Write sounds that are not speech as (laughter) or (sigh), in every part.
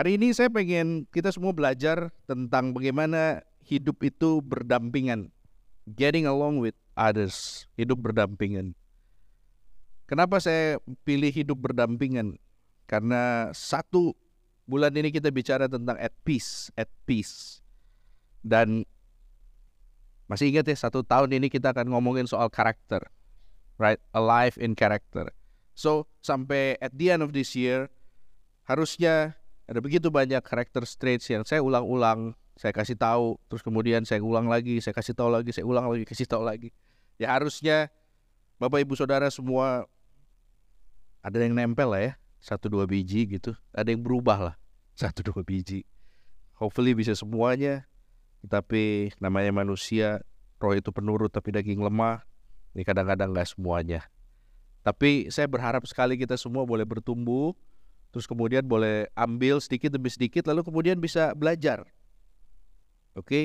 Hari ini saya pengen kita semua belajar tentang bagaimana hidup itu berdampingan. Getting along with others, hidup berdampingan. Kenapa saya pilih hidup berdampingan? Karena satu bulan ini kita bicara tentang at peace, at peace. Dan masih ingat ya satu tahun ini kita akan ngomongin soal karakter, right? Alive in character. So sampai at the end of this year harusnya ada begitu banyak karakter traits yang saya ulang-ulang, saya kasih tahu, terus kemudian saya ulang lagi, saya kasih tahu lagi, saya ulang lagi, kasih tahu lagi. Ya harusnya Bapak Ibu Saudara semua ada yang nempel lah ya, satu dua biji gitu, ada yang berubah lah, (laughs) satu dua biji. Hopefully bisa semuanya, tapi namanya manusia, roh itu penurut tapi daging lemah, ini kadang-kadang nggak semuanya. Tapi saya berharap sekali kita semua boleh bertumbuh, terus kemudian boleh ambil sedikit demi sedikit lalu kemudian bisa belajar. Oke. Okay?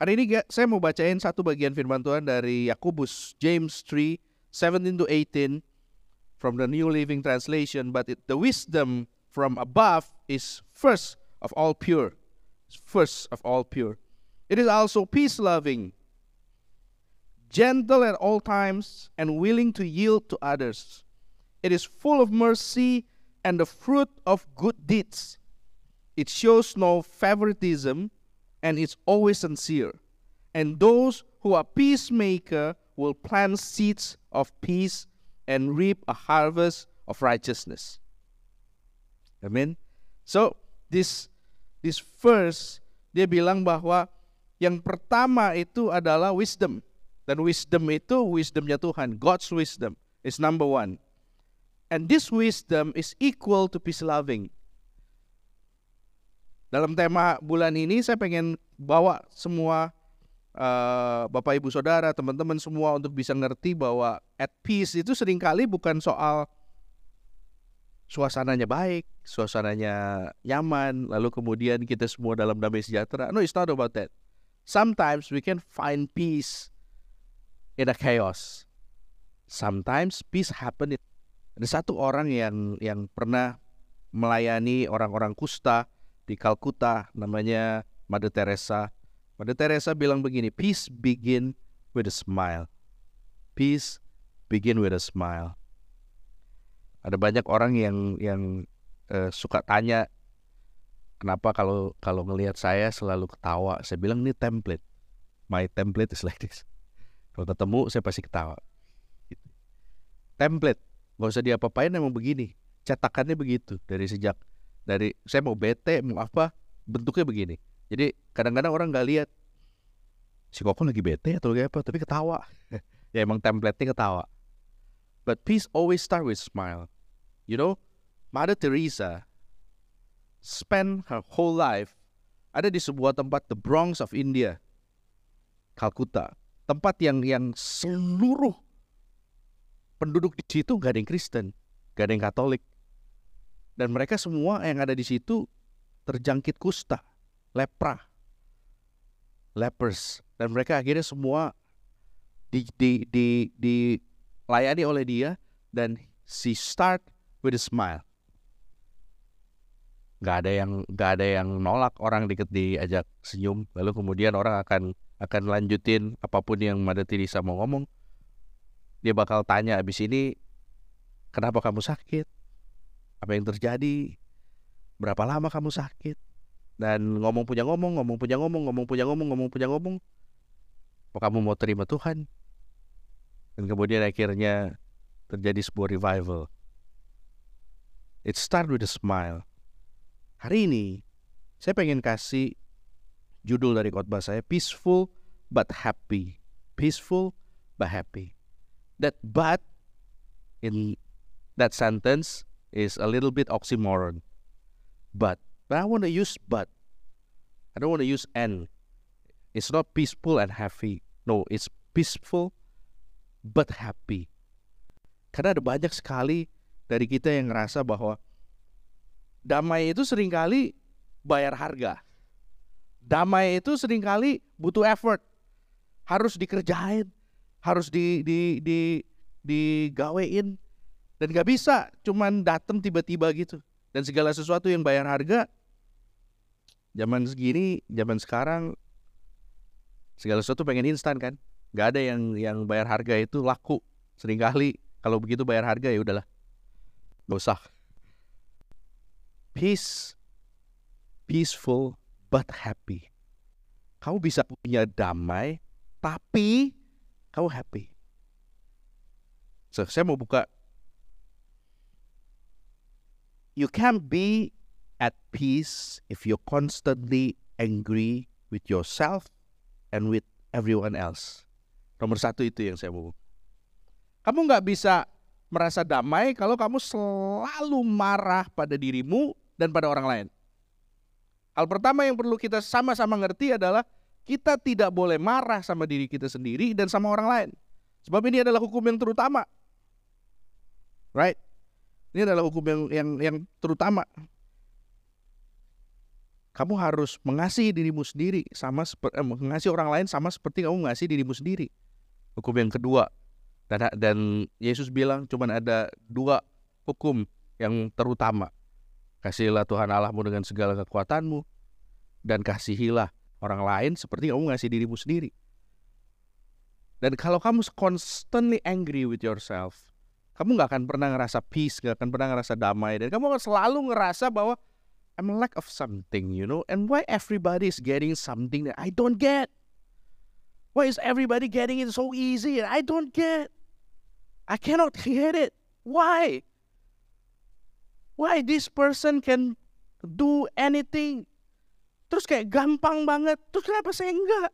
Hari ini saya mau bacain satu bagian firman Tuhan dari Yakobus James 3 17 to 18 from the New Living Translation but it, the wisdom from above is first of all pure. First of all pure. It is also peace loving, gentle at all times and willing to yield to others. It is full of mercy and the fruit of good deeds. It shows no favoritism and is always sincere. And those who are peacemaker will plant seeds of peace and reap a harvest of righteousness. Amen. So this this verse dia bilang bahwa yang pertama itu adalah wisdom dan wisdom itu wisdomnya Tuhan. God's wisdom is number one. And this wisdom is equal to peace loving. Dalam tema bulan ini saya pengen bawa semua uh, Bapak Ibu Saudara, teman-teman semua untuk bisa ngerti bahwa at peace itu sering kali bukan soal suasananya baik, suasananya nyaman, lalu kemudian kita semua dalam damai sejahtera. No, it's not about that. Sometimes we can find peace in a chaos. Sometimes peace happen in ada satu orang yang yang pernah melayani orang-orang kusta di Kalkuta namanya Mother Teresa. Mother Teresa bilang begini, peace begin with a smile. Peace begin with a smile. Ada banyak orang yang yang uh, suka tanya kenapa kalau kalau ngelihat saya selalu ketawa. Saya bilang ini template. My template is like this. Kalau ketemu saya pasti ketawa. Template nggak usah diapa-apain emang begini. Cetakannya begitu dari sejak dari saya mau bete mau apa bentuknya begini. Jadi kadang-kadang orang nggak lihat. Si koko lagi bete atau lagi apa tapi ketawa. (laughs) Ya emang template-nya ketawa. But peace always start with smile. You know Mother Teresa spend her whole life ada di sebuah tempat the Bronx of India Calcutta. Tempat yang yang seluruh penduduk di situ gak ada yang Kristen, gak ada yang Katolik. Dan mereka semua yang ada di situ terjangkit kusta, lepra, lepers. Dan mereka akhirnya semua di, di, di, dilayani oleh dia dan si start with a smile. Gak ada yang gak ada yang nolak orang dikit diajak senyum, lalu kemudian orang akan akan lanjutin apa pun yang Mother Teresa mau ngomong dia bakal tanya abis ini kenapa kamu sakit? Apa yang terjadi? Berapa lama kamu sakit? Dan ngomong punya ngomong ngomong punya ngomong ngomong punya ngomong ngomong punya ngomong. Apa kamu mau terima Tuhan? Dan kemudian akhirnya terjadi sebuah revival. It start with a smile. Hari ini saya pengen kasih judul dari khotbah saya peaceful but happy. Peaceful but happy that but in that sentence is a little bit oxymoron. But, but I want to use but. I don't want to use and. It's not peaceful and happy. No, it's peaceful but happy. Karena ada banyak sekali dari kita yang ngerasa bahwa damai itu sering kali bayar harga. Damai itu sering kali butuh effort. Harus dikerjain, harus di di di digawein dan gak bisa cuman datang tiba-tiba gitu dan segala sesuatu yang bayar harga zaman segini, zaman sekarang segala sesuatu pengen instan kan. Gak ada yang yang bayar harga itu laku. Seringkali kalau begitu bayar harga ya udahlah. Gak usah. Peace, peaceful but happy. Kamu bisa punya damai, tapi kamu happy. So, saya mau buka. You can't be at peace if you're constantly angry with yourself and with everyone else. Nomor satu itu yang saya mau. Kamu nggak bisa merasa damai kalau kamu selalu marah pada dirimu dan pada orang lain. Hal pertama yang perlu kita sama-sama ngerti adalah kita tidak boleh marah sama diri kita sendiri dan sama orang lain. Sebab ini adalah hukum yang terutama. Right? Ini adalah hukum yang yang yang terutama. Kamu harus mengasihi dirimu sendiri sama seperti eh, mengasihi orang lain sama seperti kamu mengasihi dirimu sendiri. Hukum yang kedua. Dan dan Yesus bilang cuma ada dua hukum yang terutama. Kasihilah Tuhan Allahmu dengan segala kekuatanmu dan kasihilah orang lain seperti kamu mengasihi dirimu sendiri. Dan kalau kamu constantly angry with yourself, kamu nggak akan pernah ngerasa peace, nggak akan pernah ngerasa damai, dan kamu akan selalu ngerasa bahwa I'm lack of something, you know. And why everybody is getting something that I don't get? Why is everybody getting it so easy and I don't get? I cannot (laughs) get it. Why? Why this person can do anything? Terus kayak gampang banget. Terus kenapa saya enggak?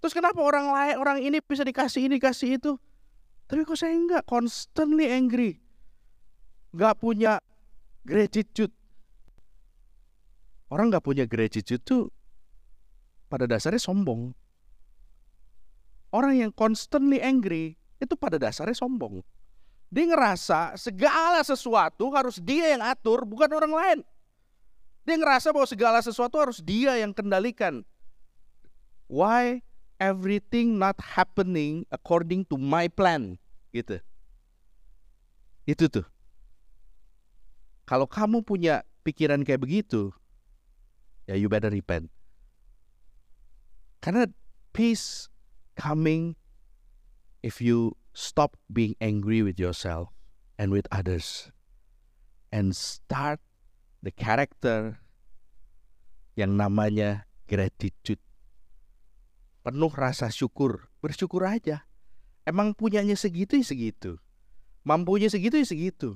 Terus kenapa orang lain, orang ini bisa dikasih ini, dikasih itu? Tapi kok saya enggak? Constantly angry. Gak punya gratitude. Orang nggak punya gratitude tuh pada dasarnya sombong. Orang yang constantly angry itu pada dasarnya sombong. Dia ngerasa segala sesuatu harus dia yang atur, bukan orang lain. Dia ngerasa bahwa segala sesuatu harus dia yang kendalikan. Why everything not happening according to my plan? Gitu. Itu tuh. Kalau kamu punya pikiran kayak begitu, ya you better repent. Karena peace coming if you stop being angry with yourself and with others and start the character yang namanya gratitude. Penuh rasa syukur, bersyukur aja. Emang punyanya segitu ya segitu. Mampunya segitu ya segitu.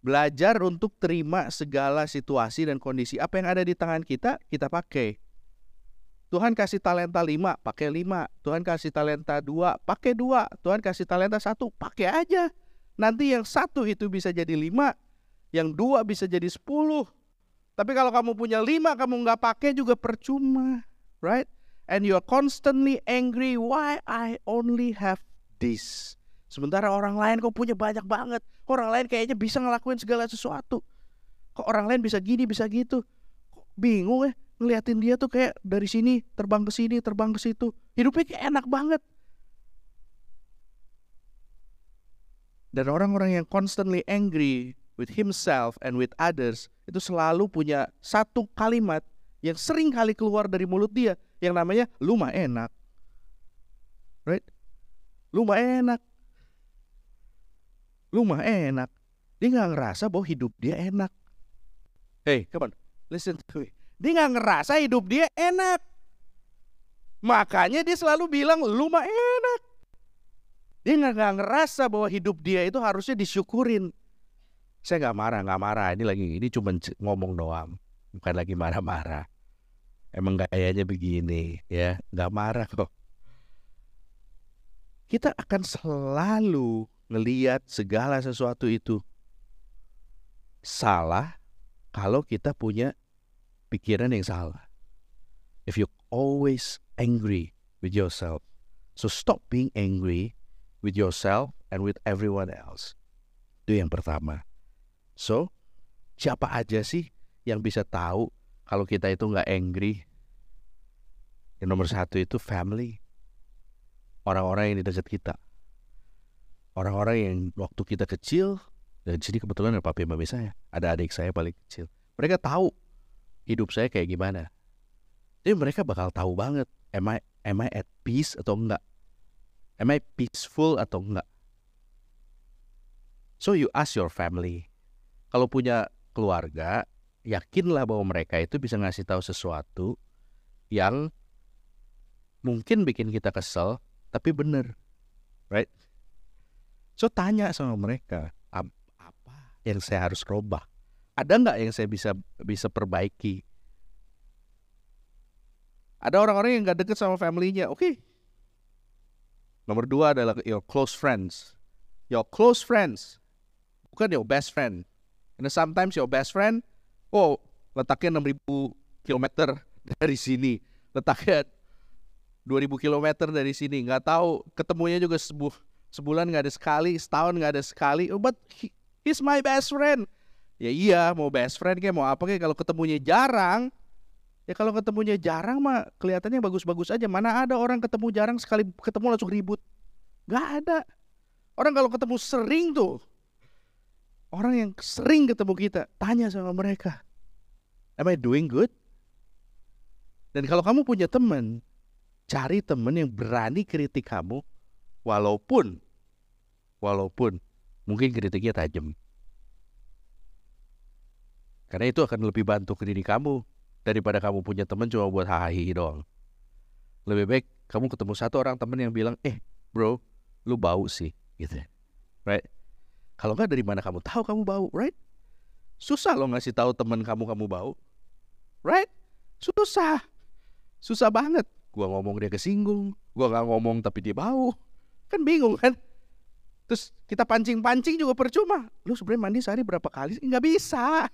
Belajar untuk terima segala situasi dan kondisi apa yang ada di tangan kita, kita pakai. Tuhan kasih talenta lima, pakai lima. Tuhan kasih talenta dua, pakai dua. Tuhan kasih talenta satu, pakai aja. Nanti yang satu itu bisa jadi lima, yang dua bisa jadi sepuluh. Tapi kalau kamu punya lima, kamu nggak pakai juga percuma, right? And you are constantly angry, why I only have this? Sementara orang lain kok punya banyak banget. Orang lain kayaknya bisa ngelakuin segala sesuatu. Kok orang lain bisa gini, bisa gitu. Kok bingung ya ngeliatin dia tuh kayak dari sini terbang ke sini, terbang ke situ. Hidupnya kayak enak banget. Dan orang-orang yang constantly angry with himself and with others itu selalu punya satu kalimat yang sering kali keluar dari mulut dia yang namanya lu mah enak. Right? Lu mah enak lu mah enak. Dia nggak ngerasa bahwa hidup dia enak. Hey, come on, listen to me. Dia nggak ngerasa hidup dia enak. Makanya dia selalu bilang lu mah enak. Dia nggak ngerasa bahwa hidup dia itu harusnya disyukurin. Saya nggak marah, nggak marah. Ini lagi ini cuma ngomong doang, bukan lagi marah-marah. Emang gayanya begini, ya nggak marah kok. Kita akan selalu ngeliat segala sesuatu itu salah kalau kita punya pikiran yang salah. If you always angry with yourself, so stop being angry with yourself and with everyone else. Itu yang pertama. So, siapa aja sih yang bisa tahu kalau kita itu nggak angry? Yang nomor satu itu family. Orang-orang yang di dekat kita orang-orang yang waktu kita kecil dan sini kebetulan ada papi mami saya, ada adik saya paling kecil. Mereka tahu hidup saya kayak gimana. Jadi mereka bakal tahu banget, am I, am I at peace atau enggak? Am I peaceful atau enggak? So you ask your family. Kalau punya keluarga, yakinlah bahwa mereka itu bisa ngasih tahu sesuatu yang mungkin bikin kita kesel, tapi bener. Right? So tanya sama mereka, apa yang saya harus robah? Ada nggak yang saya bisa bisa perbaiki? Ada orang-orang yang nggak deket sama family-nya, oke. Okay. Nomor dua adalah your close friends. Your close friends, bukan your best friend. And sometimes your best friend, oh letaknya 6000 km dari sini, letaknya 2000 km dari sini, nggak tahu ketemunya juga sebuah sebulan nggak ada sekali, setahun nggak ada sekali. Oh, but he, he's my best friend. Ya iya, mau best friend kayak mau apa kayak kalau ketemunya jarang, ya kalau ketemunya jarang mah kelihatannya bagus-bagus aja. Mana ada orang ketemu jarang sekali ketemu langsung ribut? Gak ada. Orang kalau ketemu sering tuh, orang yang sering ketemu kita, tanya sama mereka, am I doing good? Dan kalau kamu punya teman, cari teman yang berani kritik kamu, Walaupun walaupun mungkin kritiknya tajam. Karena itu akan lebih bantu ke diri kamu daripada kamu punya teman cuma buat hahaha doang. Lebih baik kamu ketemu satu orang teman yang bilang, eh bro, lu bau sih, gitu, right? Kalau nggak dari mana kamu tahu kamu bau, right? Susah lo ngasih tahu teman kamu kamu bau, right? Susah, susah banget. Gua ngomong dia kesinggung, gua nggak ngomong tapi dia bau, Kan bingung kan? Terus kita pancing-pancing juga percuma. Lu sebenarnya mandi sehari berapa kali? Nggak bisa.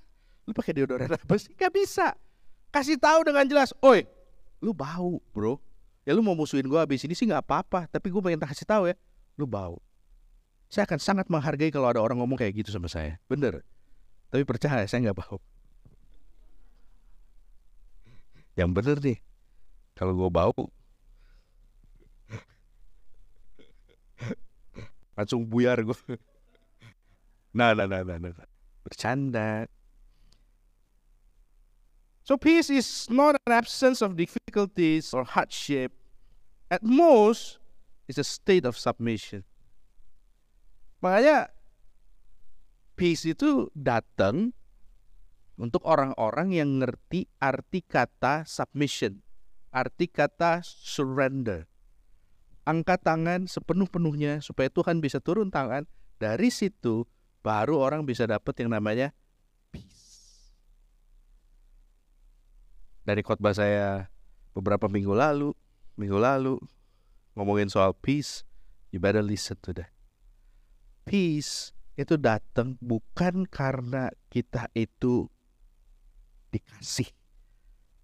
Lu pakai deodoran apa sih? Nggak bisa. Kasih tahu dengan jelas. Oi, lu bau, bro. Ya lu mau musuhin gua habis ini sih nggak apa-apa. Tapi gua pengen kasih tahu ya, lu bau. Saya akan sangat menghargai kalau ada orang ngomong kayak gitu sama saya. Bener. Tapi percaya saya nggak bau. Yang bener nih, kalau gua bau, langsung buyar gue nah nah nah nah, nah. bercanda so peace is not an absence of difficulties or hardship at most it's a state of submission makanya peace itu datang untuk orang-orang yang ngerti arti kata submission, arti kata surrender angkat tangan sepenuh-penuhnya supaya Tuhan bisa turun tangan. Dari situ baru orang bisa dapat yang namanya peace. Dari khotbah saya beberapa minggu lalu, minggu lalu ngomongin soal peace, you better listen to that. Peace itu datang bukan karena kita itu dikasih.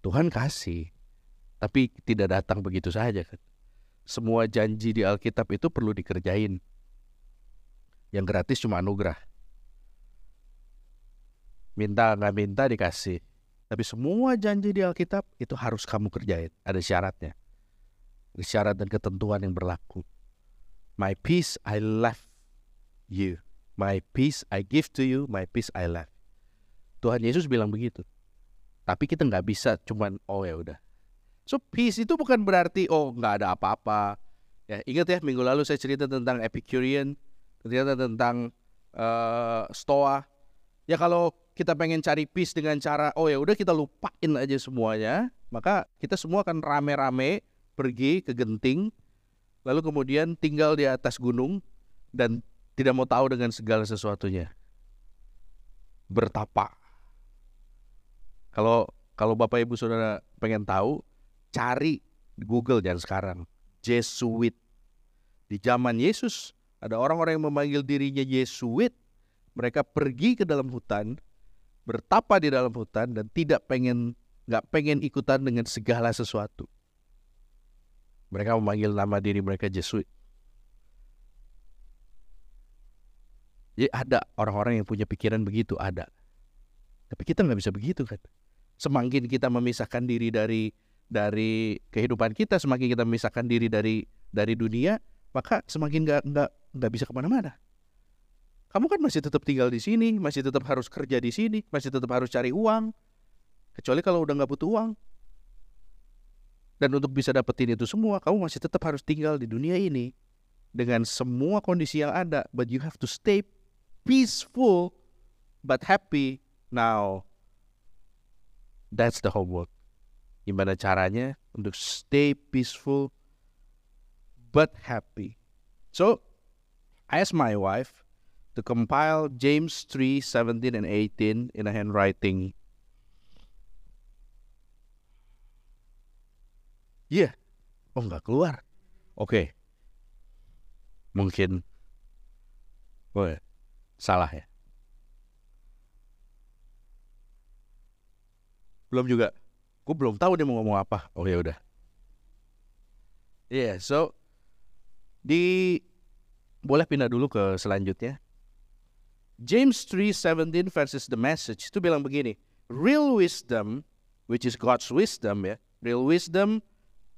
Tuhan kasih, tapi tidak datang begitu saja kan semua janji di Alkitab itu perlu dikerjain. Yang gratis cuma anugerah. Minta nggak minta dikasih. Tapi semua janji di Alkitab itu harus kamu kerjain. Ada syaratnya. Ada syarat dan ketentuan yang berlaku. My peace I left you. My peace I give to you. My peace I left. Tuhan Yesus bilang begitu. Tapi kita nggak bisa cuman oh ya udah So peace itu bukan berarti oh nggak ada apa-apa. Ya ingat ya minggu lalu saya cerita tentang Epicurean, ternyata tentang uh, Stoa. Ya kalau kita pengen cari peace dengan cara oh ya udah kita lupain aja semuanya, maka kita semua akan rame-rame pergi ke genting, lalu kemudian tinggal di atas gunung dan tidak mau tahu dengan segala sesuatunya. Bertapa. Kalau kalau Bapak Ibu Saudara pengen tahu, cari Google jangan sekarang. Jesuit. Di zaman Yesus ada orang-orang yang memanggil dirinya Yesuit. Mereka pergi ke dalam hutan, bertapa di dalam hutan dan tidak pengen nggak pengen ikutan dengan segala sesuatu. Mereka memanggil nama diri mereka Jesuit. Jadi ada orang-orang yang punya pikiran begitu, ada. Tapi kita nggak bisa begitu kan. Semakin kita memisahkan diri dari dari kehidupan kita, semakin kita memisahkan diri dari dari dunia, maka semakin nggak nggak nggak bisa ke mana-mana. Kamu kan masih tetap tinggal di sini, masih tetap harus kerja di sini, masih tetap harus cari uang. Kecuali kalau udah nggak butuh uang. Dan untuk bisa dapetin itu semua, kamu masih tetap harus tinggal di dunia ini dengan semua kondisi yang ada. But you have to stay peaceful but happy now. That's the homework. Gimana caranya untuk stay peaceful but happy. So, I asked my wife to compile James 3, 17 and 18 in a handwriting. Yeah. Oh nggak keluar. Oke. Okay. Mungkin. Oh ya. Salah ya. Belum juga. Gue belum tahu dia mau ngomong apa. Oh ya udah. Iya, yeah, so di boleh pindah dulu ke selanjutnya. James 3:17 versus the message itu bilang begini, real wisdom which is God's wisdom ya. Real wisdom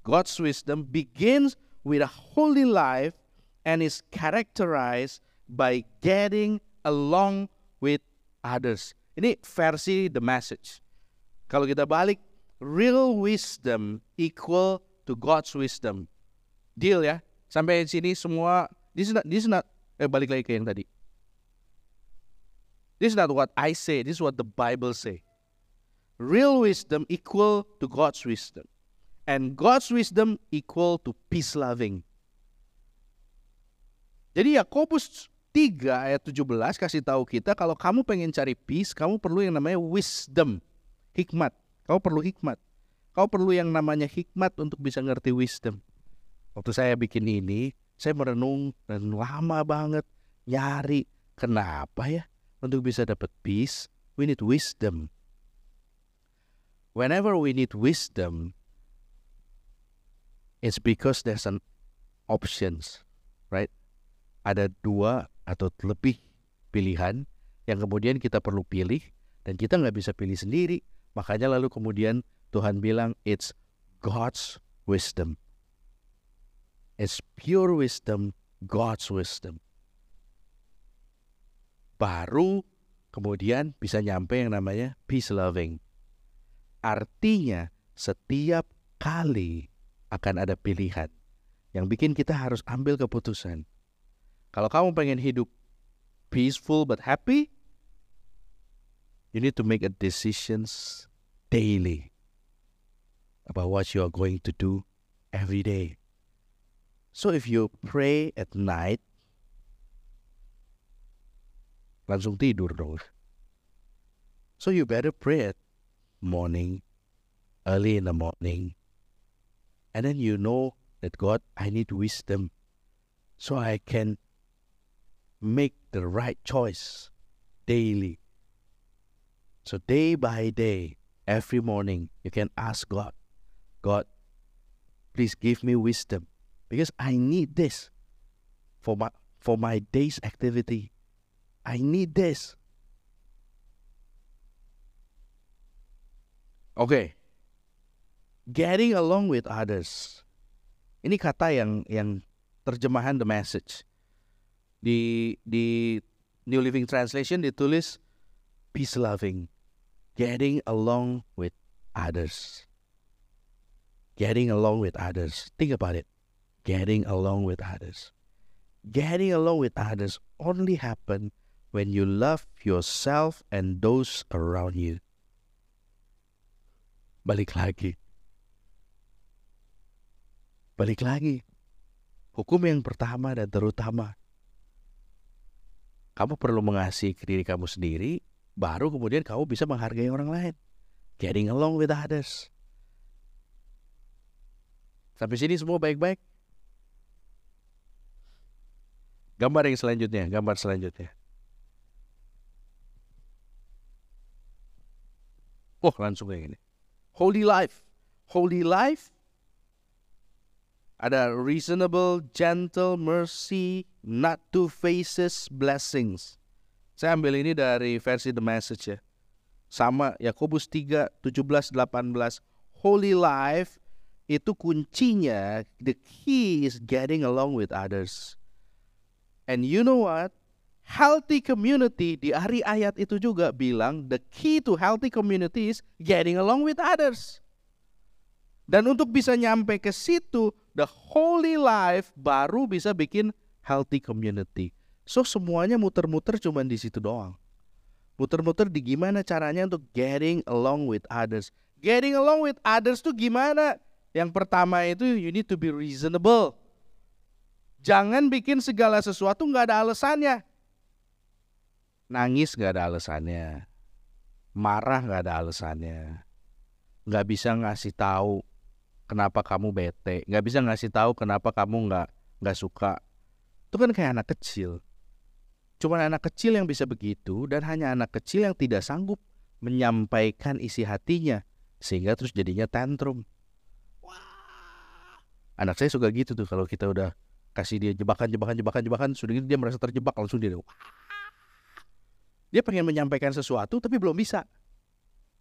God's wisdom begins with a holy life and is characterized by getting along with others. Ini versi the message. Kalau kita balik, real wisdom equal to God's wisdom. Deal ya. Sampai sini semua this is not, this is not eh balik lagi ke yang tadi. This is not what I say, this is what the Bible say. Real wisdom equal to God's wisdom. And God's wisdom equal to peace loving. Jadi Yakobus 3 ayat 17 kasih tahu kita kalau kamu pengen cari peace, kamu perlu yang namanya wisdom, hikmat. Kamu perlu hikmat. Kau perlu yang namanya hikmat untuk bisa ngerti wisdom. Waktu saya bikin ini, saya merenung dan lama banget nyari kenapa ya untuk bisa dapat peace, we need wisdom. Whenever we need wisdom, It's because there's an options, right? Ada dua atau lebih pilihan yang kemudian kita perlu pilih dan kita nggak bisa pilih sendiri. Makanya lalu kemudian Tuhan bilang it's God's wisdom. It's pure wisdom, God's wisdom. Baru kemudian bisa nyampe yang namanya peace loving. Artinya setiap kali akan ada pilihan yang bikin kita harus ambil keputusan. Kalau kamu pengen hidup peaceful but happy, you need to make a decisions daily about what you are going to do every day. So if you pray at night, langsung tidur dong. So you better pray at morning, early in the morning, And then you know that God, I need wisdom so I can make the right choice daily. So day by day, every morning, you can ask God, God, please give me wisdom because I need this for my for my day's activity. I need this. Okay. getting along with others. Ini kata yang yang terjemahan the message. Di di New Living Translation ditulis peace loving, getting along with others. Getting along with others. Think about it. Getting along with others. Getting along with others only happen when you love yourself and those around you. Balik lagi Balik lagi. Hukum yang pertama dan terutama. Kamu perlu mengasihi diri kamu sendiri, baru kemudian kamu bisa menghargai orang lain. Getting along with others. Sampai sini semua baik-baik. Gambar yang selanjutnya, gambar selanjutnya. Oh, langsung kayak gini. Holy life. Holy life ada reasonable, gentle, mercy, not two faces, blessings. Saya ambil ini dari versi The Message ya. Sama Yakobus 3, 17, 18. Holy life itu kuncinya, the key is getting along with others. And you know what? healthy community di hari ayat itu juga bilang the key to healthy community is getting along with others. Dan untuk bisa nyampe ke situ, the holy life baru bisa bikin healthy community. So semuanya muter-muter cuma di situ doang. Muter-muter di gimana caranya untuk getting along with others. Getting along with others tuh gimana? Yang pertama itu you need to be reasonable. Jangan bikin segala sesuatu nggak ada alasannya. Nangis nggak ada alasannya. Marah nggak ada alasannya. Nggak bisa ngasih tahu kenapa kamu bete. Nggak bisa ngasih tahu kenapa kamu nggak nggak suka. Itu kan kayak anak kecil. Cuma anak kecil yang bisa begitu dan hanya anak kecil yang tidak sanggup menyampaikan isi hatinya sehingga terus jadinya tantrum. Anak saya suka gitu tuh kalau kita udah kasih dia jebakan jebakan jebakan jebakan sudah gitu dia merasa terjebak langsung dia Wah. dia pengen menyampaikan sesuatu tapi belum bisa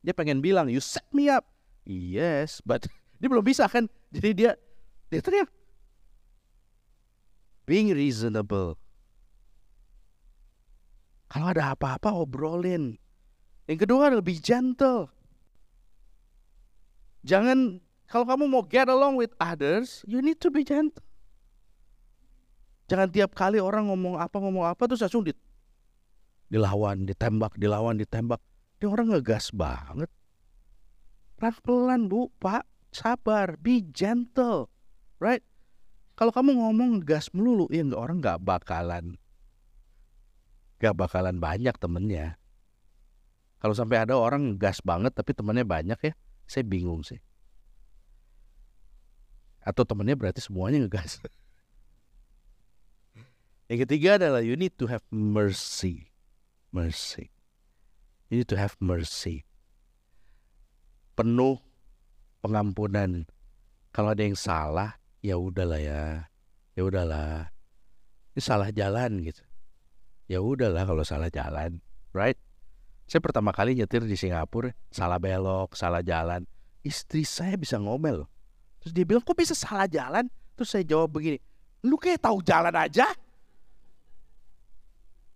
dia pengen bilang you set me up yes but dia belum bisa kan? Jadi dia dia teriak. Being reasonable. Kalau ada apa-apa obrolin. Yang kedua lebih gentle. Jangan kalau kamu mau get along with others you need to be gentle. Jangan tiap kali orang ngomong apa ngomong apa terus langsung di, dilawan, ditembak, dilawan, ditembak. Dia orang ngegas banget. Pelan-pelan bu, pak, sabar, be gentle, right? Kalau kamu ngomong ngegas melulu, ya nggak orang nggak bakalan, nggak bakalan banyak temennya. Kalau sampai ada orang ngegas banget tapi temennya banyak ya, saya bingung sih. Atau temennya berarti semuanya ngegas. (laughs) Yang ketiga adalah you need to have mercy. Mercy. You need to have mercy. Penuh pengampunan. Kalau ada yang salah, ya udahlah ya. Ya udahlah. Ini salah jalan gitu. Ya udahlah kalau salah jalan, right? Saya pertama kali nyetir di Singapura, salah belok, salah jalan. Istri saya bisa ngomel. Terus dia bilang, kok bisa salah jalan? Terus saya jawab begini, lu kayak tahu jalan aja?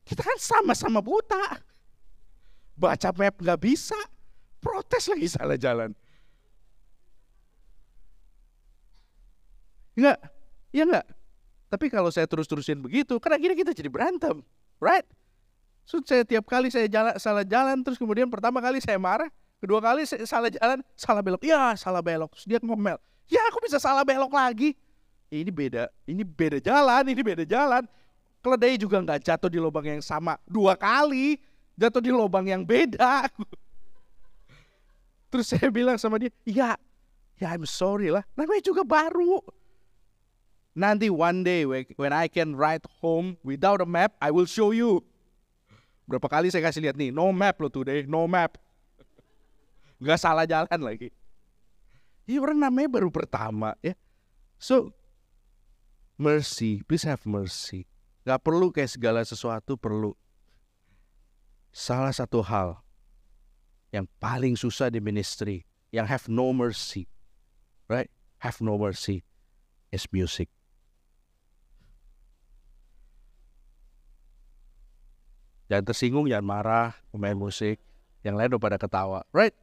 Kita kan sama-sama buta. Baca map nggak bisa. Protes lagi salah jalan. Enggak, ya enggak. Tapi kalau saya terus-terusin begitu, kan akhirnya kita jadi berantem, right? So, saya tiap kali saya jalan, salah jalan, terus kemudian pertama kali saya marah, kedua kali saya salah jalan, salah belok, ya salah belok, terus dia ngomel, ya aku bisa salah belok lagi. Ini beda, ini beda jalan, ini beda jalan keledai juga nggak jatuh di lubang yang sama dua kali, jatuh di lubang yang beda. (laughs) Terus saya bilang sama dia, ya, ya I'm sorry lah, namanya juga baru. Nanti one day when I can ride home without a map, I will show you. Berapa kali saya kasih lihat nih, no map lo today, no map. Gak salah jalan lagi. Ini orang namanya baru pertama ya. So, mercy, please have mercy. Gak perlu kayak segala sesuatu perlu. Salah satu hal yang paling susah di ministry, yang have no mercy, right? Have no mercy is music. Jangan tersinggung, jangan marah, pemain musik. Yang lain udah pada ketawa, right?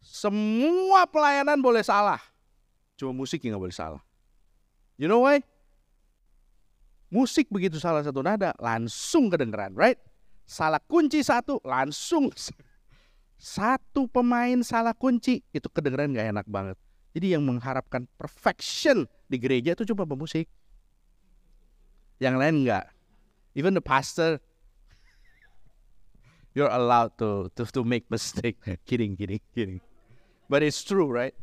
Semua pelayanan boleh salah. Cuma musik yang gak boleh salah. You know why? Musik begitu salah satu nada langsung kedengeran, right? Salah kunci satu langsung (laughs) satu pemain salah kunci itu kedengeran gak enak banget. Jadi yang mengharapkan perfection di gereja itu cuma pemusik. Yang lain enggak. Even the pastor you're allowed to to to make (laughs) mistake. (laughs) kidding, kidding, kidding. But it's true, right?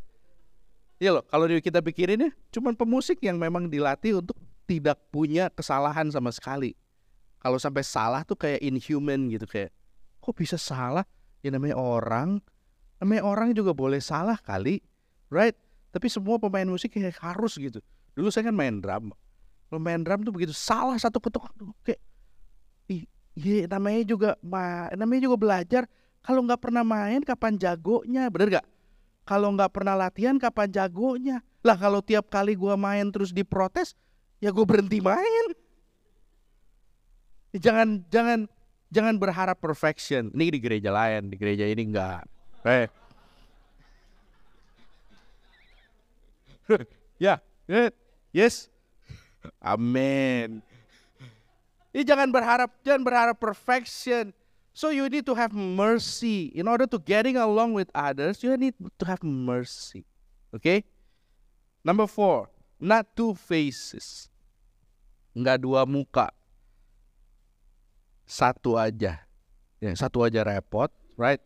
Iya loh, kalau kita pikirin ya, cuma pemusik yang memang dilatih untuk tidak punya kesalahan sama sekali. Kalau sampai salah tuh kayak inhuman gitu kayak kok bisa salah? Ya namanya orang, namanya orang juga boleh salah kali, right? Tapi semua pemain musik kayak harus gitu. Dulu saya kan main drum. Kalau main drum tuh begitu salah satu ketuk kayak iya namanya juga namanya juga belajar. Kalau nggak pernah main kapan jagonya, bener gak? Kalau nggak pernah latihan kapan jagonya? Lah kalau tiap kali gua main terus diprotes, ya gue berhenti main. Jangan jangan jangan berharap perfection. Ini di gereja lain, di gereja ini enggak. Eh. (laughs) ya, yeah, yes. Amin. Ini jangan berharap, jangan berharap perfection. So you need to have mercy. In order to getting along with others, you need to have mercy. Okay? Number four, not two faces. Enggak dua muka. Satu aja. Ya, satu aja repot, right?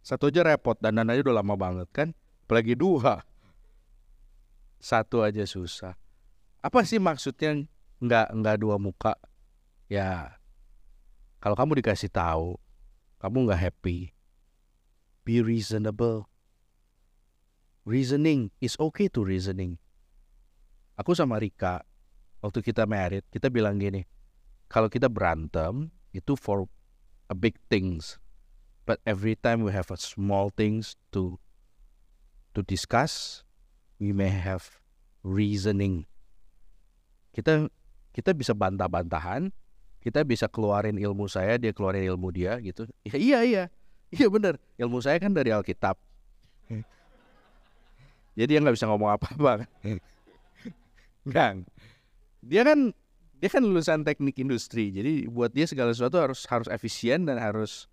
Satu aja repot dan dananya udah lama banget kan? Apalagi dua. Satu aja susah. Apa sih maksudnya nggak nggak dua muka? Ya, kalau kamu dikasih tahu, kamu nggak happy, be reasonable. Reasoning is okay to reasoning. Aku sama Rika, waktu kita married, kita bilang gini, kalau kita berantem, itu for a big things. But every time we have a small things to to discuss, we may have reasoning kita kita bisa bantah-bantahan kita bisa keluarin ilmu saya dia keluarin ilmu dia gitu. Ya, iya iya. (laughs) Iya bener. Ilmu saya kan dari Alkitab. Jadi dia nggak bisa ngomong apa-apa kan? Enggak. dia kan dia kan lulusan teknik industri. Jadi buat dia segala sesuatu harus harus efisien dan harus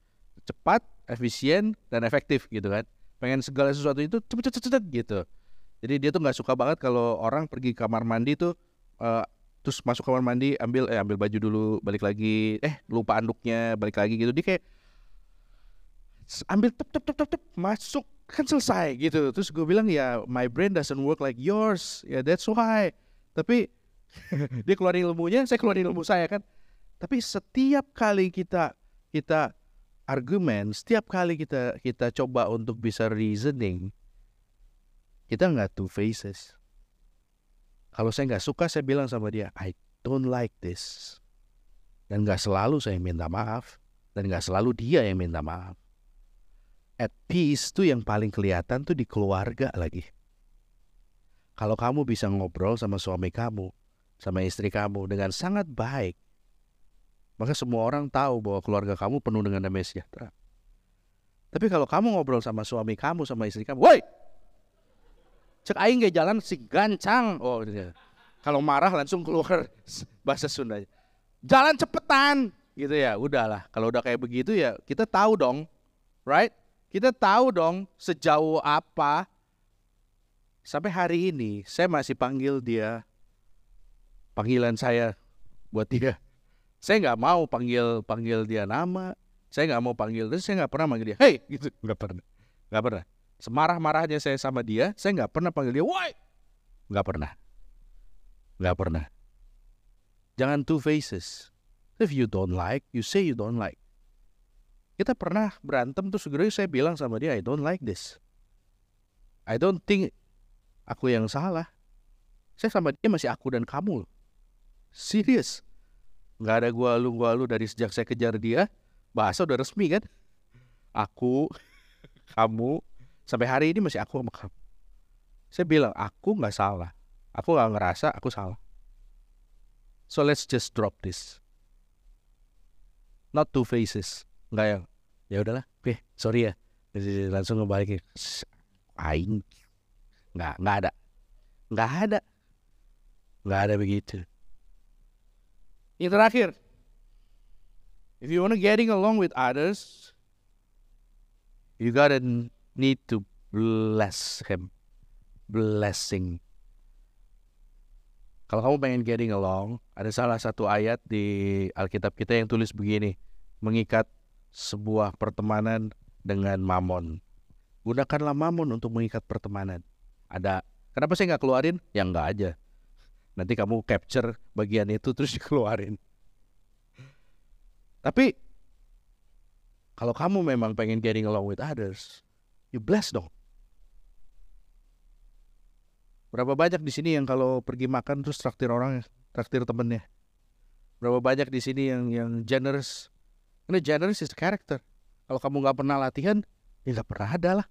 cepat efisien dan efektif gitu kan. Pengen segala sesuatu itu cepet cepet cepet gitu. Jadi dia tuh nggak suka banget kalau orang pergi kamar mandi tuh uh, terus masuk kamar mandi ambil eh ambil baju dulu balik lagi. Eh lupa anduknya balik lagi gitu. Dia kayak ambil tep tep tep tep, tep masuk kan selesai gitu. Terus gue bilang ya my brain doesn't work like yours. Ya yeah, that's why. Tapi (laughs) dia keluarin ilmunya saya keluarin ilmu saya kan. Tapi setiap kali kita kita argumen setiap kali kita kita coba untuk bisa reasoning kita nggak two faces kalau saya nggak suka, saya bilang sama dia, I don't like this. Dan nggak selalu saya minta maaf. Dan nggak selalu dia yang minta maaf. At peace tuh yang paling kelihatan tuh di keluarga lagi. Kalau kamu bisa ngobrol sama suami kamu, sama istri kamu dengan sangat baik, maka semua orang tahu bahwa keluarga kamu penuh dengan damai sejahtera. Tapi kalau kamu ngobrol sama suami kamu, sama istri kamu, woi, cek aing gak jalan si gancang. Oh gitu. kalau marah langsung keluar bahasa Sunda. Jalan cepetan gitu ya. Udahlah. Kalau udah kayak begitu ya kita tahu dong right? Kita tahu dong sejauh apa. Sampai hari ini saya masih panggil dia panggilan saya buat dia. Saya nggak mau panggil panggil dia nama. Saya nggak mau panggil terus saya nggak pernah panggil dia. Hey gitu. Nggak pernah. Nggak pernah Semarah-marahnya saya sama dia, saya nggak pernah panggil dia, woi, nggak pernah, nggak pernah. Jangan two faces. If you don't like, you say you don't like. Kita pernah berantem tuh segera saya bilang sama dia, I don't like this. I don't think aku yang salah. Saya sama dia masih aku dan kamu. Serius. Nggak ada gua lu gua lu dari sejak saya kejar dia. Bahasa udah resmi kan. Aku, (laughs) kamu, Sampai hari ini masih aku kamu. Saya bilang, aku nggak salah. Aku nggak ngerasa aku salah. So let's just drop this. Not two faces. Nggak yang, ya udahlah, oke, sorry ya. Langsung ngebalikin. Aing. Nggak, nggak ada. Nggak ada. Nggak ada begitu. Yang terakhir, if you wanna getting along with others, you gotta need to bless him. Blessing. Kalau kamu pengen getting along, ada salah satu ayat di Alkitab kita yang tulis begini, mengikat sebuah pertemanan dengan mamon. Gunakanlah mamon untuk mengikat pertemanan. Ada, kenapa saya nggak keluarin? Ya nggak aja. Nanti kamu capture bagian itu terus (laughs) dikeluarin. Tapi kalau kamu memang pengen getting along with others, you bless dong. Berapa banyak di sini yang kalau pergi makan terus traktir orang, traktir temennya. Berapa banyak di sini yang yang generous. Ini generous is the character. Kalau kamu nggak pernah latihan, ya nggak pernah ada lah.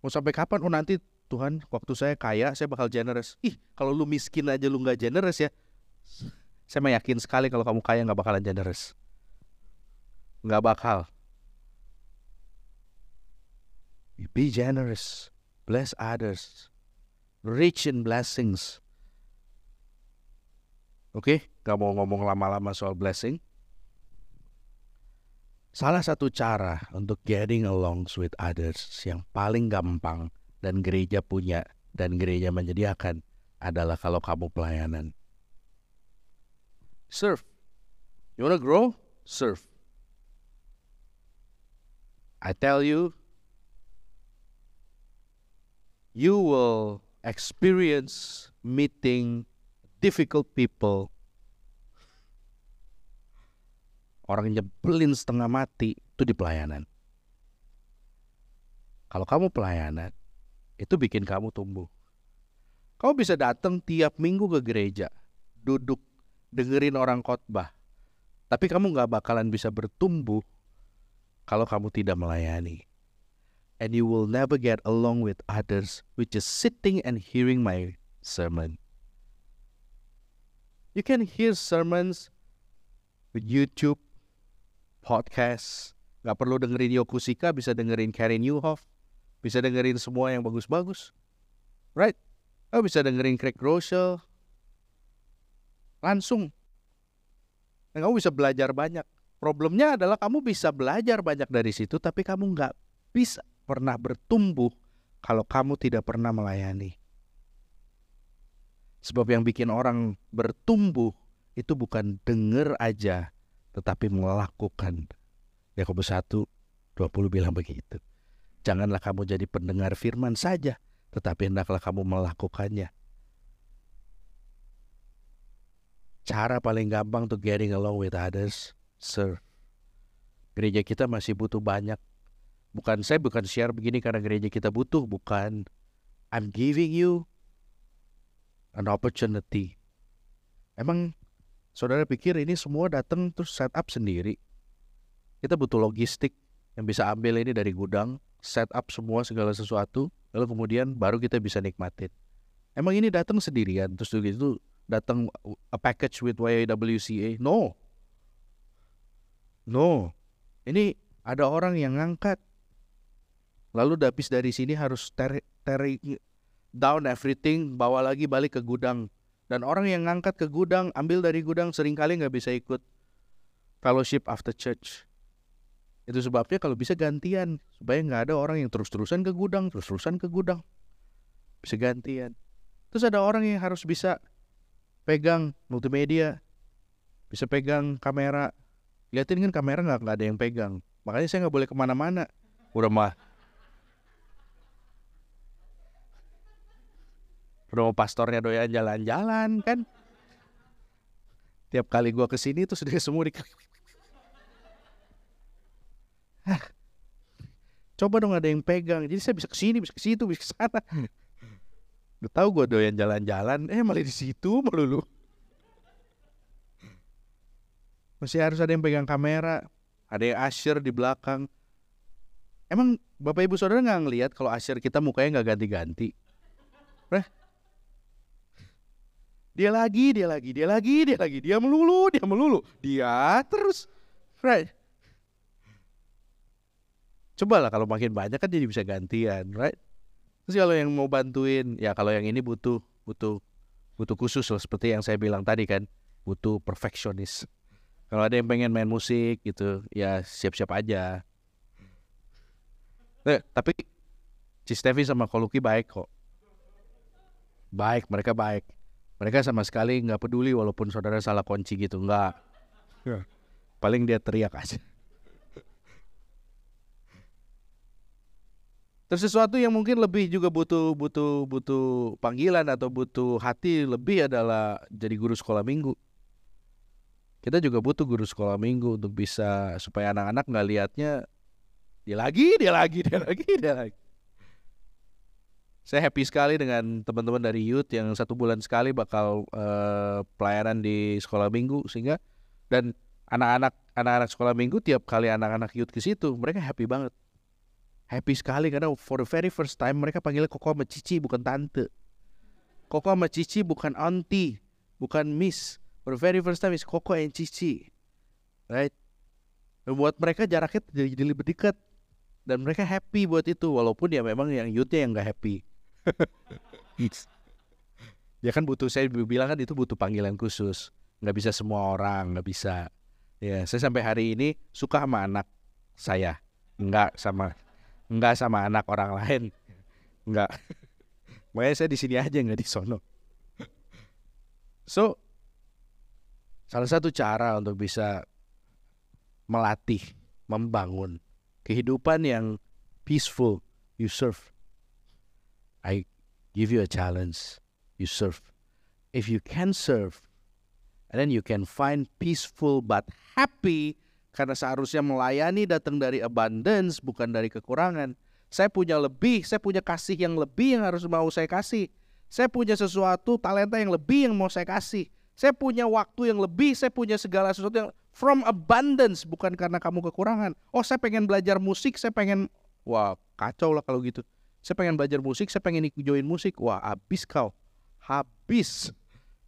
Mau sampai kapan? Oh nanti Tuhan, waktu saya kaya, saya bakal generous. Ih, kalau lu miskin aja lu nggak generous ya, Saya meyakin sekali kalau kamu kaya nggak bakalan generous. Nggak bakal. Be generous. Bless others. Rich in blessings. Oke, okay? gak mau ngomong lama-lama soal blessing. Salah satu cara untuk getting along with others yang paling gampang dan gereja punya dan gereja menyediakan adalah kalau kamu pelayanan. Serve. You wanna grow? Serve. I tell you, you will experience meeting difficult people. Orang nyebelin setengah mati itu di pelayanan. Kalau kamu pelayanan, itu bikin kamu tumbuh. Kamu bisa datang tiap minggu ke gereja, duduk dengerin orang khotbah. Tapi kamu nggak bakalan bisa bertumbuh kalau kamu tidak melayani. And you will never get along with others which is sitting and hearing my sermon. You can hear sermons with YouTube, podcast. Gak perlu dengerin Yokusika, bisa dengerin Karen Newhoff, bisa dengerin semua yang bagus-bagus. Right? Oh, bisa dengerin Craig Rochelle, langsung. Dan kamu bisa belajar banyak. Problemnya adalah kamu bisa belajar banyak dari situ, tapi kamu nggak bisa pernah bertumbuh kalau kamu tidak pernah melayani. Sebab yang bikin orang bertumbuh itu bukan denger aja, tetapi melakukan. Yakobus 1, 20 bilang begitu. Janganlah kamu jadi pendengar firman saja, tetapi hendaklah kamu melakukannya. cara paling gampang to getting along with others, sir. Gereja kita masih butuh banyak. Bukan saya bukan share begini karena gereja kita butuh, bukan. I'm giving you an opportunity. Emang saudara pikir ini semua datang terus set up sendiri? Kita butuh logistik yang bisa ambil ini dari gudang, set up semua segala sesuatu, lalu kemudian baru kita bisa nikmatin. Emang ini datang sendirian terus gitu datang a package with YWCA. No. No. Ini ada orang yang ngangkat. Lalu habis dari sini harus tear, tear down everything, bawa lagi balik ke gudang. Dan orang yang ngangkat ke gudang, ambil dari gudang sering kali nggak bisa ikut fellowship after church. Itu sebabnya kalau bisa gantian supaya nggak ada orang yang terus-terusan ke gudang, terus-terusan ke gudang. Bisa gantian. Terus ada orang yang harus bisa pegang multimedia, bisa pegang kamera. Lihatin kan kamera nggak ada yang pegang. Makanya saya nggak boleh ke mana-mana. Udah mah. Mau pastornya doyan jalan-jalan kan. Tiap kali gua ke sini tuh sudah (laughs) semua di Coba dong ada yang pegang. Jadi saya bisa ke sini, bisa ke situ, bisa ke sana. Udah tahu gue doyan jalan-jalan, eh malah di situ melulu. Masih harus ada yang pegang kamera, ada yang asyir di belakang. Emang bapak ibu saudara nggak ngelihat kalau asyir kita mukanya nggak ganti-ganti? Dia lagi, dia lagi, dia lagi, dia lagi, dia melulu, dia melulu, dia terus, right? Cobalah kalau makin banyak kan jadi bisa gantian, right? Terus kalau yang mau bantuin, ya kalau yang ini butuh butuh butuh khusus loh seperti yang saya bilang tadi kan, butuh perfeksionis. Kalau ada yang pengen main musik gitu, ya siap-siap aja. Eh, tapi Cistevi sama Koluki baik kok. Baik, mereka baik. Mereka sama sekali nggak peduli walaupun saudara salah kunci gitu, nggak. Ya. Paling dia teriak aja. Terus sesuatu yang mungkin lebih juga butuh butuh butuh panggilan atau butuh hati lebih adalah jadi guru sekolah minggu. Kita juga butuh guru sekolah minggu untuk bisa supaya anak-anak nggak lihatnya dia lagi, dia lagi, dia lagi, dia lagi. Saya happy sekali dengan teman-teman dari youth yang satu bulan sekali bakal uh, pelayanan di sekolah minggu sehingga dan anak-anak anak-anak sekolah minggu tiap kali anak-anak youth ke situ mereka happy banget happy sekali karena for the very first time mereka panggilnya Koko sama Cici bukan tante. Koko sama Cici bukan auntie, bukan miss. For the very first time is Koko and Cici. Right? Dan buat mereka jaraknya jadi, lebih dekat. Dan mereka happy buat itu. Walaupun ya memang yang youthnya yang gak happy. (laughs) ya kan butuh, saya bilang kan itu butuh panggilan khusus. Nggak bisa semua orang, nggak bisa. Ya, saya sampai hari ini suka sama anak saya. Nggak sama nggak sama anak orang lain. Nggak. Makanya saya di sini aja nggak di sono. So, salah satu cara untuk bisa melatih, membangun kehidupan yang peaceful, you serve. I give you a challenge, you serve. If you can serve, and then you can find peaceful but happy, karena seharusnya melayani datang dari abundance, bukan dari kekurangan. Saya punya lebih, saya punya kasih yang lebih yang harus mau saya kasih. Saya punya sesuatu talenta yang lebih yang mau saya kasih. Saya punya waktu yang lebih, saya punya segala sesuatu yang from abundance bukan karena kamu kekurangan. Oh, saya pengen belajar musik, saya pengen wah, kacau lah kalau gitu. Saya pengen belajar musik, saya pengen join musik. Wah, habis kau. Habis.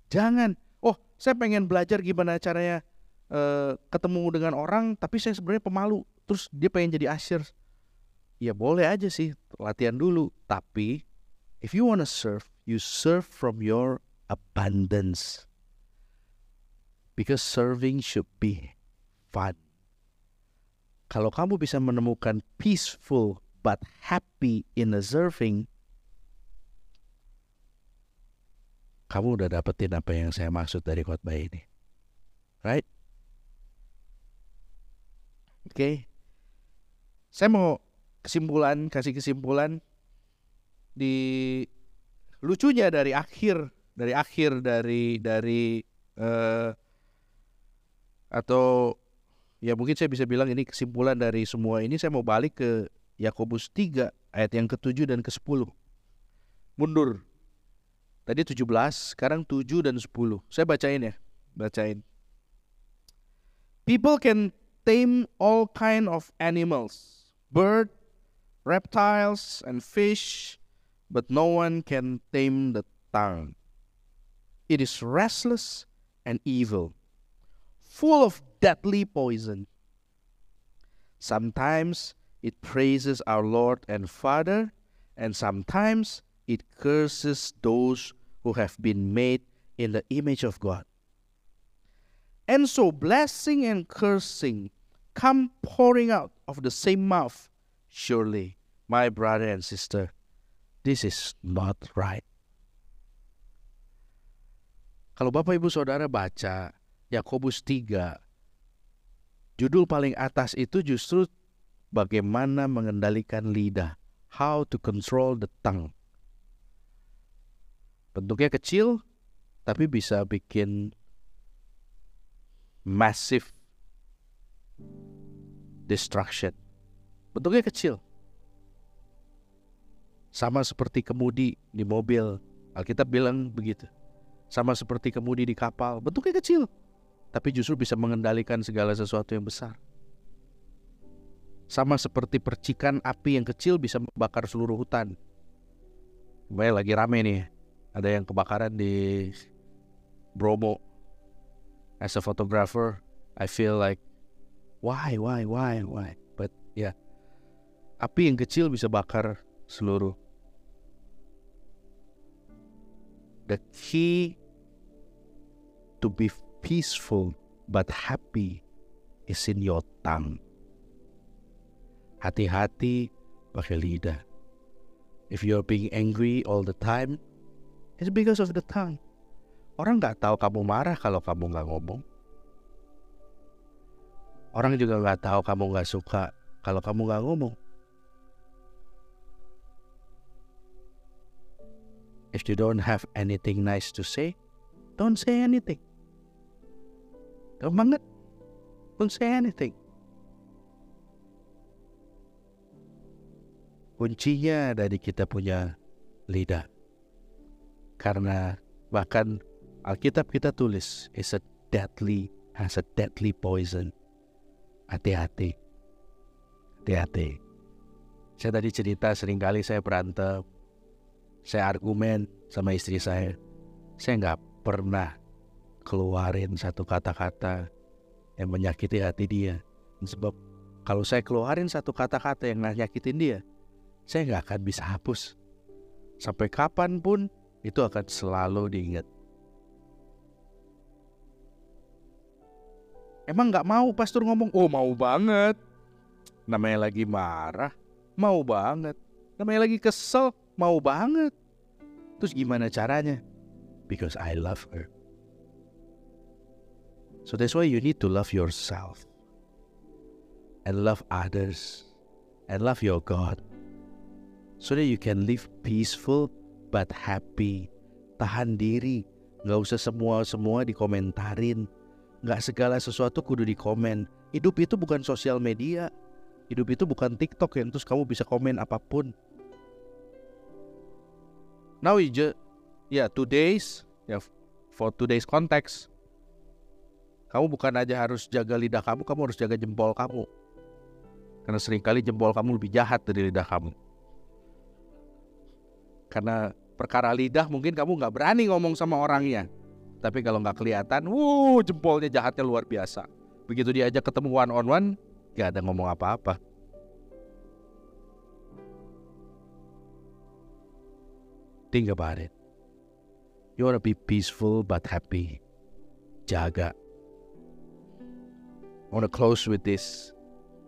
Jangan. Oh, saya pengen belajar gimana caranya uh, ketemu dengan orang, tapi saya sebenarnya pemalu. Terus dia pengen jadi usher ya boleh aja sih latihan dulu tapi if you wanna serve you serve from your abundance because serving should be fun kalau kamu bisa menemukan peaceful but happy in the serving kamu udah dapetin apa yang saya maksud dari khotbah ini right oke okay. saya mau kesimpulan kasih kesimpulan di lucunya dari akhir dari akhir dari dari uh, atau ya mungkin saya bisa bilang ini kesimpulan dari semua ini saya mau balik ke Yakobus 3 ayat yang ke-7 dan ke-10. Mundur. Tadi 17, sekarang 7 dan 10. Saya bacain ya, bacain. People can tame all kind of animals, bird, reptiles and fish, but no one can tame the tongue. It is restless and evil, full of deadly poison. Sometimes it praises our Lord and Father, and sometimes it curses those who have been made in the image of God. And so blessing and cursing come pouring out of the same mouth. Surely, my brother and sister, this is not right. Kalau Bapak Ibu Saudara baca Yakobus 3, judul paling atas itu justru bagaimana mengendalikan lidah, how to control the tongue. Bentuknya kecil, tapi bisa bikin massive destruction. Bentuknya kecil. Sama seperti kemudi di mobil. Alkitab bilang begitu. Sama seperti kemudi di kapal. Bentuknya kecil. Tapi justru bisa mengendalikan segala sesuatu yang besar. Sama seperti percikan api yang kecil bisa membakar seluruh hutan. Kemarin lagi rame nih. Ada yang kebakaran di Bromo. As a photographer, I feel like, why, why, why, why? But yeah, api yang kecil bisa bakar seluruh. The key to be peaceful but happy is in your tongue. Hati-hati pakai lidah. If you're being angry all the time, it's because of the tongue. Orang nggak tahu kamu marah kalau kamu nggak ngomong. Orang juga nggak tahu kamu nggak suka kalau kamu nggak ngomong. If you don't have anything nice to say, don't say anything. Gampang banget. Don't say anything. Kuncinya dari kita punya lidah. Karena bahkan Alkitab kita tulis is a deadly has a deadly poison. Hati-hati. Hati-hati. Saya tadi cerita sering kali saya berantem, saya argumen sama istri saya. Saya nggak pernah keluarin satu kata-kata yang menyakiti hati dia. Sebab kalau saya keluarin satu kata-kata yang nyakitin dia, saya nggak akan bisa hapus. Sampai kapan pun itu akan selalu diingat. Emang nggak mau pastor ngomong, oh mau banget. Namanya lagi marah, mau banget. Namanya lagi kesel, mau banget. Terus gimana caranya? Because I love her. So that's why you need to love yourself and love others and love your God so that you can live peaceful but happy. Tahan diri, nggak usah semua-semua dikomentarin. Nggak segala sesuatu kudu dikomen. Hidup itu bukan sosial media. Hidup itu bukan TikTok yang terus kamu bisa komen apa pun. Now you just, yeah, two days, ya yeah, for today's context. Kamu bukan aja harus jaga lidah kamu, kamu harus jaga jempol kamu. Karena sering kali jempol kamu lebih jahat dari lidah kamu. Karena perkara lidah mungkin kamu nggak berani ngomong sama orangnya. Tapi kalau nggak kelihatan, wuh jempolnya jahatnya luar biasa. Begitu diajak ketemu one on one, gak ada ngomong apa-apa. Think about it. You wanna be peaceful but happy. Jaga. I wanna close with this.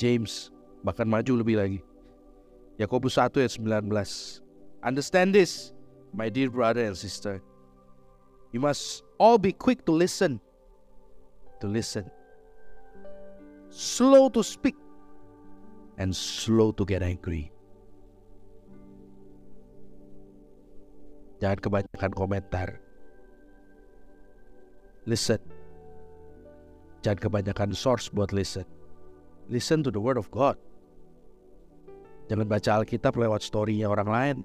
James bahkan maju lebih lagi. Yakobus 1 ayat 19. Understand this, my dear brother and sister. You must all be quick to listen. To listen. Slow to speak. And slow to get angry. Jangan kebanyakan komentar. Listen. Jangan kebanyakan source buat listen. Listen to the word of God. Jangan baca Alkitab lewat story-nya orang lain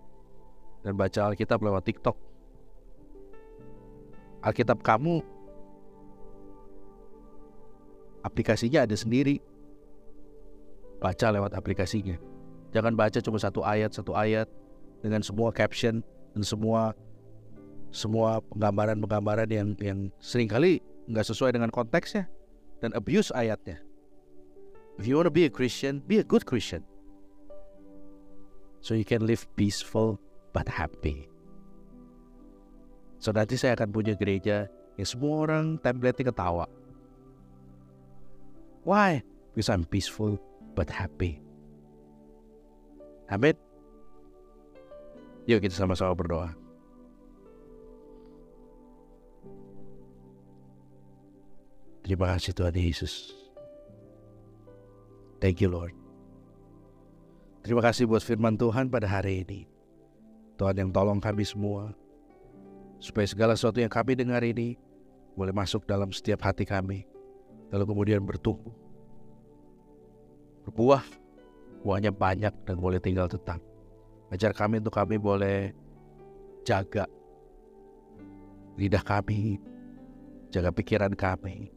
dan baca Alkitab lewat TikTok. Alkitab kamu aplikasinya ada sendiri. Baca lewat aplikasinya. Jangan baca cuma satu ayat, satu ayat dengan semua caption dan semua semua penggambaran-penggambaran yang yang sering kali nggak sesuai dengan konteksnya dan abuse ayatnya. If you want to be a Christian, be a good Christian so you can live peaceful but happy. So nanti saya akan punya gereja yang semua orang template ketawa. Why? Because I'm peaceful but happy. Amin. Yuk kita sama-sama berdoa. Terima kasih Tuhan Yesus. Thank you Lord. Terima kasih buat firman Tuhan pada hari ini. Tuhan yang tolong kami semua, supaya segala sesuatu yang kami dengar ini boleh masuk dalam setiap hati kami, lalu kemudian bertumbuh, berbuah, buahnya banyak dan boleh tinggal tetap. Ajar kami untuk kami boleh jaga lidah kami, jaga pikiran kami,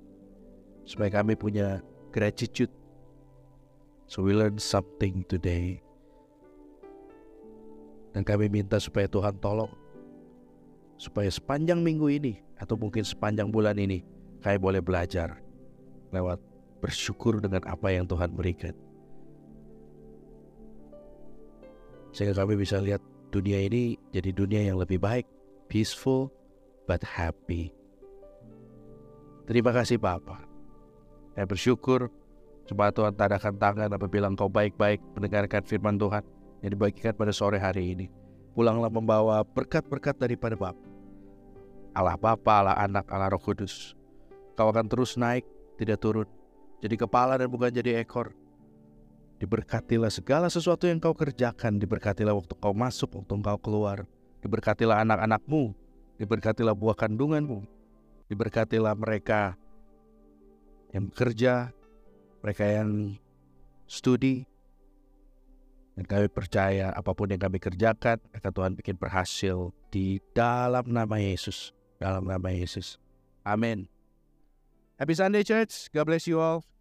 supaya kami punya gratitude. So we learn something today. Dan kami minta supaya Tuhan tolong. Supaya sepanjang minggu ini atau mungkin sepanjang bulan ini kami boleh belajar lewat bersyukur dengan apa yang Tuhan berikan. Sehingga kami bisa lihat dunia ini jadi dunia yang lebih baik, peaceful but happy. Terima kasih Bapak. Saya bersyukur Coba Tuhan tadakan tangan apabila engkau baik-baik mendengarkan firman Tuhan yang dibagikan pada sore hari ini. Pulanglah membawa berkat-berkat daripada Bapa. Allah Bapa, Allah Anak, Allah Roh Kudus. Kau akan terus naik, tidak turun. Jadi kepala dan bukan jadi ekor. Diberkatilah segala sesuatu yang kau kerjakan. Diberkatilah waktu kau masuk, waktu kau keluar. Diberkatilah anak-anakmu. Diberkatilah buah kandunganmu. Diberkatilah mereka yang bekerja, mereka yang studi dan kami percaya apa pun yang kami kerjakan akan Tuhan bikin berhasil di dalam nama Yesus. Dalam nama Yesus. Amin. Happy Sunday church. God bless you all.